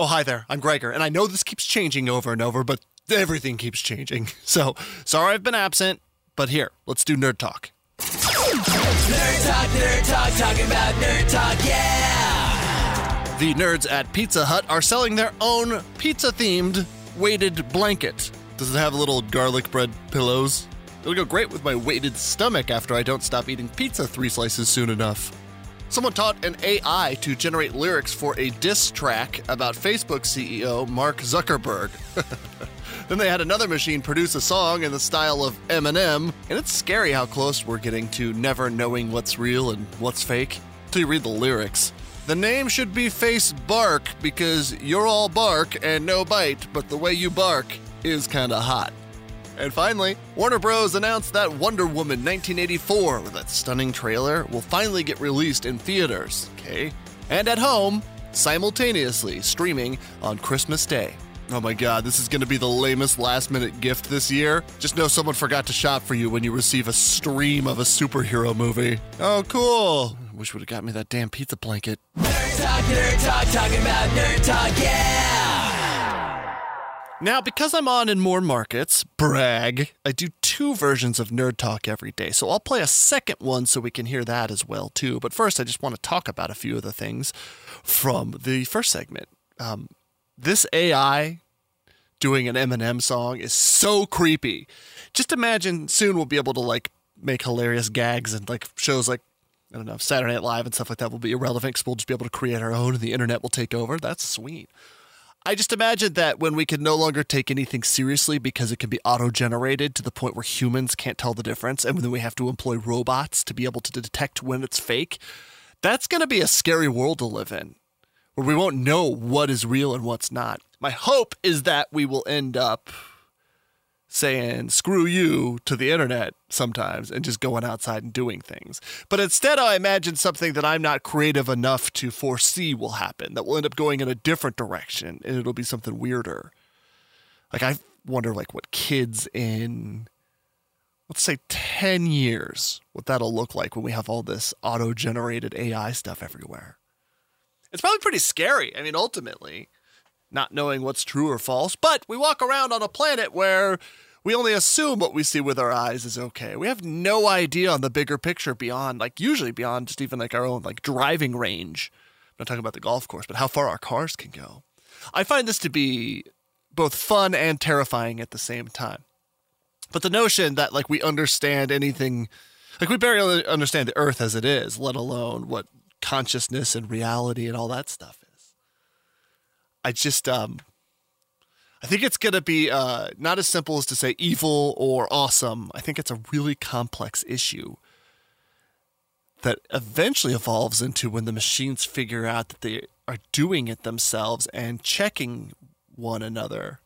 Oh, hi there. I'm Gregor, and I know this keeps changing over and over, but everything keeps changing. So, sorry I've been absent, but here, let's do Nerd Talk. Nerd Talk, Nerd Talk, talking about Nerd Talk, yeah! The nerds at Pizza Hut are selling their own pizza themed weighted blanket. Does it have little garlic bread pillows? It'll go great with my weighted stomach after I don't stop eating pizza three slices soon enough. Someone taught an AI to generate lyrics for a diss track about Facebook CEO Mark Zuckerberg. then they had another machine produce a song in the style of Eminem, and it's scary how close we're getting to never knowing what's real and what's fake till you read the lyrics. The name should be Face Bark because you're all bark and no bite, but the way you bark is kinda hot. And finally, Warner Bros. announced that Wonder Woman 1984, with that stunning trailer, will finally get released in theaters, okay? And at home, simultaneously streaming on Christmas Day. Oh my god, this is gonna be the lamest last minute gift this year. Just know someone forgot to shop for you when you receive a stream of a superhero movie. Oh, cool. Wish would have got me that damn pizza blanket. Nerd Talk, Nerd Talk, talking about Nerd Talk, yeah! Now, because I'm on in more markets, brag, I do two versions of Nerd Talk every day. So I'll play a second one so we can hear that as well too. But first, I just want to talk about a few of the things from the first segment. Um, this AI doing an Eminem song is so creepy. Just imagine soon we'll be able to like make hilarious gags and like shows like I don't know Saturday Night Live and stuff like that will be irrelevant because we'll just be able to create our own and the internet will take over. That's sweet. I just imagine that when we can no longer take anything seriously because it can be auto generated to the point where humans can't tell the difference, and then we have to employ robots to be able to detect when it's fake, that's going to be a scary world to live in where we won't know what is real and what's not. My hope is that we will end up saying screw you to the internet sometimes and just going outside and doing things. But instead, I imagine something that I'm not creative enough to foresee will happen, that will end up going in a different direction and it'll be something weirder. Like, I wonder, like, what kids in, let's say, 10 years, what that'll look like when we have all this auto generated AI stuff everywhere. It's probably pretty scary. I mean, ultimately not knowing what's true or false, but we walk around on a planet where we only assume what we see with our eyes is okay. We have no idea on the bigger picture beyond, like, usually beyond just even like our own, like, driving range. I'm not talking about the golf course, but how far our cars can go. I find this to be both fun and terrifying at the same time. But the notion that, like, we understand anything, like, we barely understand the earth as it is, let alone what consciousness and reality and all that stuff is. I just um I think it's going to be uh, not as simple as to say evil or awesome. I think it's a really complex issue that eventually evolves into when the machines figure out that they are doing it themselves and checking one another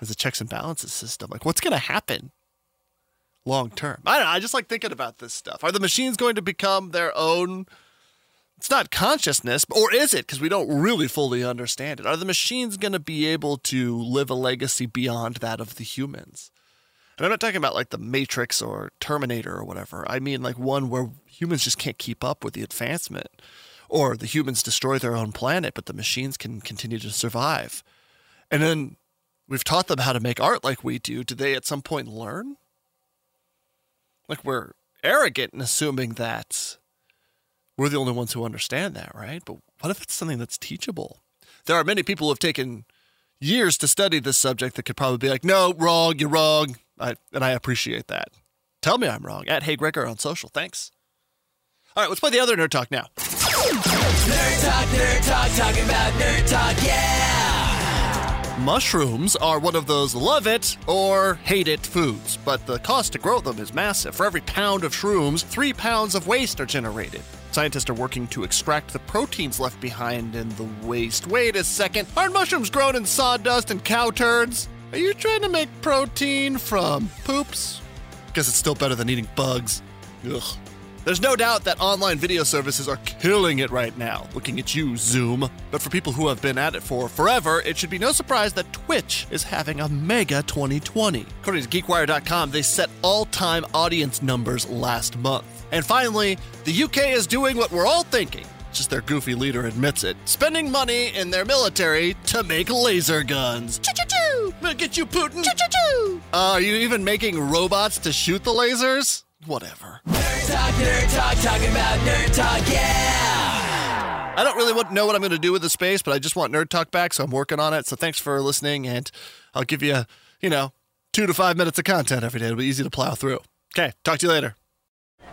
as a checks and balances system. Like, what's going to happen long term? I don't know. I just like thinking about this stuff. Are the machines going to become their own? It's not consciousness, or is it? Because we don't really fully understand it. Are the machines going to be able to live a legacy beyond that of the humans? And I'm not talking about like the Matrix or Terminator or whatever. I mean like one where humans just can't keep up with the advancement, or the humans destroy their own planet, but the machines can continue to survive. And then we've taught them how to make art like we do. Do they at some point learn? Like we're arrogant in assuming that we're the only ones who understand that, right? But what if it's something that's teachable? there are many people who have taken years to study this subject that could probably be like, no, wrong, you're wrong. I, and I appreciate that. Tell me I'm wrong. At Hey Gregor on social. Thanks. All right, let's play the other Nerd Talk now. Nerd Talk, Nerd Talk, talking about Nerd Talk, yeah! Mushrooms are one of those love it or hate it foods, but the cost to grow them is massive. For every pound of shrooms, three pounds of waste are generated. Scientists are working to extract the proteins left behind in the waste. Wait a second. Aren't mushrooms grown in sawdust and cow turds? Are you trying to make protein from poops? Guess it's still better than eating bugs. Ugh. There's no doubt that online video services are killing it right now. Looking at you, Zoom. But for people who have been at it for forever, it should be no surprise that Twitch is having a mega 2020. According to GeekWire.com, they set all time audience numbers last month. And finally, the UK is doing what we're all thinking. Just their goofy leader admits it. Spending money in their military to make laser guns. Choo choo choo! We'll get you, Putin. Choo choo choo! Uh, are you even making robots to shoot the lasers? Whatever. Nerd Talk, Nerd Talk, talking about Nerd Talk, yeah! I don't really want, know what I'm going to do with the space, but I just want Nerd Talk back, so I'm working on it. So thanks for listening, and I'll give you, you know, two to five minutes of content every day. It'll be easy to plow through. Okay, talk to you later.